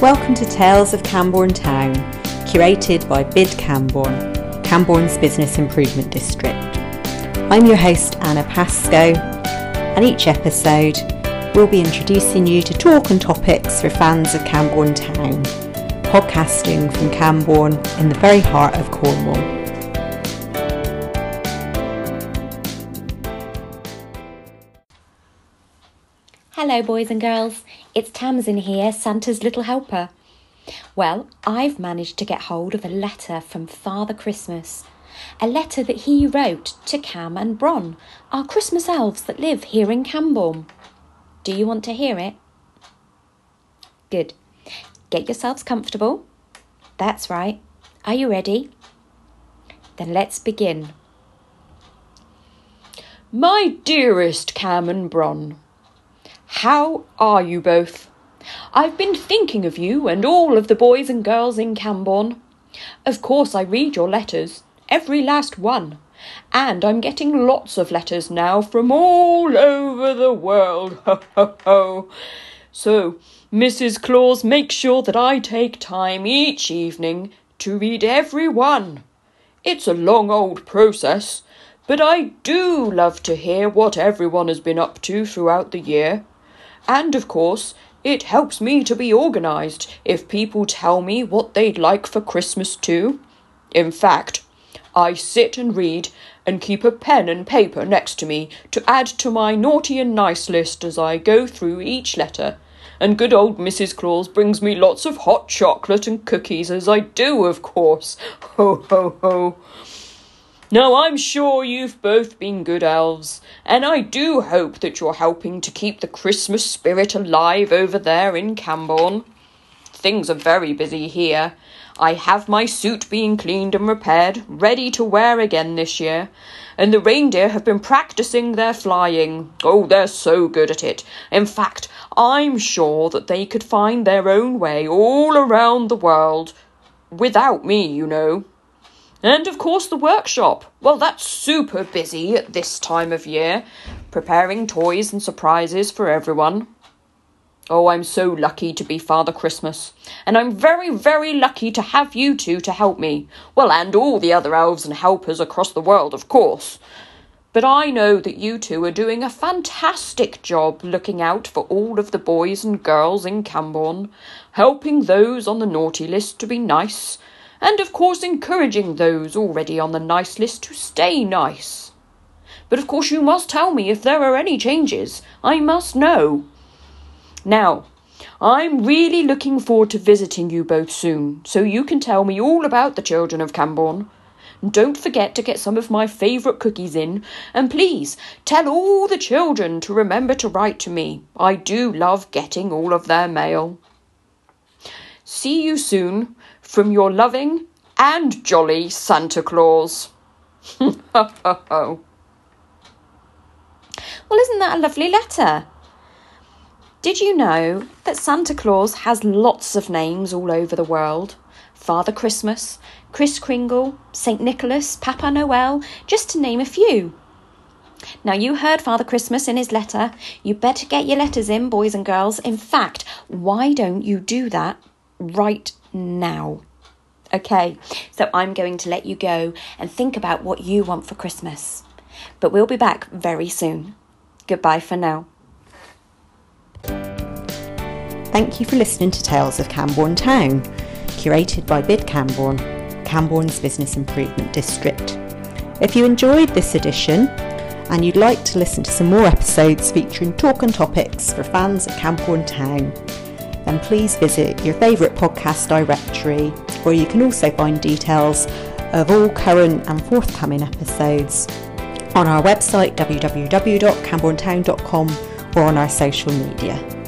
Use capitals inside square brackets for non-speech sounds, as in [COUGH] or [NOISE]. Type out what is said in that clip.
Welcome to Tales of Camborne Town, curated by BID Camborne, Camborne's Business Improvement District. I'm your host Anna Pascoe, and each episode we'll be introducing you to talk and topics for fans of Camborne Town, podcasting from Camborne in the very heart of Cornwall. Hello, boys and girls. It's Tamsin here, Santa's little helper. Well, I've managed to get hold of a letter from Father Christmas. A letter that he wrote to Cam and Bron, our Christmas elves that live here in Camborne. Do you want to hear it? Good. Get yourselves comfortable. That's right. Are you ready? Then let's begin. My dearest Cam and Bron, how are you both? I've been thinking of you and all of the boys and girls in Camborne. Of course, I read your letters, every last one, and I'm getting lots of letters now from all over the world. [LAUGHS] Ho, ho, ho. So, Mrs. Claus makes sure that I take time each evening to read every one. It's a long old process, but I do love to hear what everyone has been up to throughout the year. And of course, it helps me to be organised if people tell me what they'd like for Christmas too. In fact, I sit and read and keep a pen and paper next to me to add to my naughty and nice list as I go through each letter. And good old Mrs. Claus brings me lots of hot chocolate and cookies, as I do, of course. [LAUGHS] Ho, ho, ho. Now, I'm sure you've both been good elves, and I do hope that you're helping to keep the Christmas spirit alive over there in Camborne. Things are very busy here. I have my suit being cleaned and repaired, ready to wear again this year, and the reindeer have been practicing their flying. Oh, they're so good at it. In fact, I'm sure that they could find their own way all around the world. Without me, you know. And of course, the workshop. Well, that's super busy at this time of year, preparing toys and surprises for everyone. Oh, I'm so lucky to be Father Christmas, and I'm very, very lucky to have you two to help me. Well, and all the other elves and helpers across the world, of course. But I know that you two are doing a fantastic job looking out for all of the boys and girls in Camborne, helping those on the naughty list to be nice and of course encouraging those already on the nice list to stay nice. But of course you must tell me if there are any changes. I must know. Now, I'm really looking forward to visiting you both soon, so you can tell me all about the children of Camborne. Don't forget to get some of my favourite cookies in, and please tell all the children to remember to write to me. I do love getting all of their mail. See you soon from your loving and jolly Santa Claus. [LAUGHS] well, isn't that a lovely letter? Did you know that Santa Claus has lots of names all over the world? Father Christmas, Kris Kringle, St. Nicholas, Papa Noel, just to name a few. Now, you heard Father Christmas in his letter. You better get your letters in, boys and girls. In fact, why don't you do that right now. Okay, so I'm going to let you go and think about what you want for Christmas. But we'll be back very soon. Goodbye for now. Thank you for listening to Tales of Camborne Town, curated by BID Camborne, Camborne's Business Improvement District. If you enjoyed this edition and you'd like to listen to some more episodes featuring talk and topics for fans of Camborne Town, please visit your favourite podcast directory, where you can also find details of all current and forthcoming episodes on our website www.cambornetown.com or on our social media.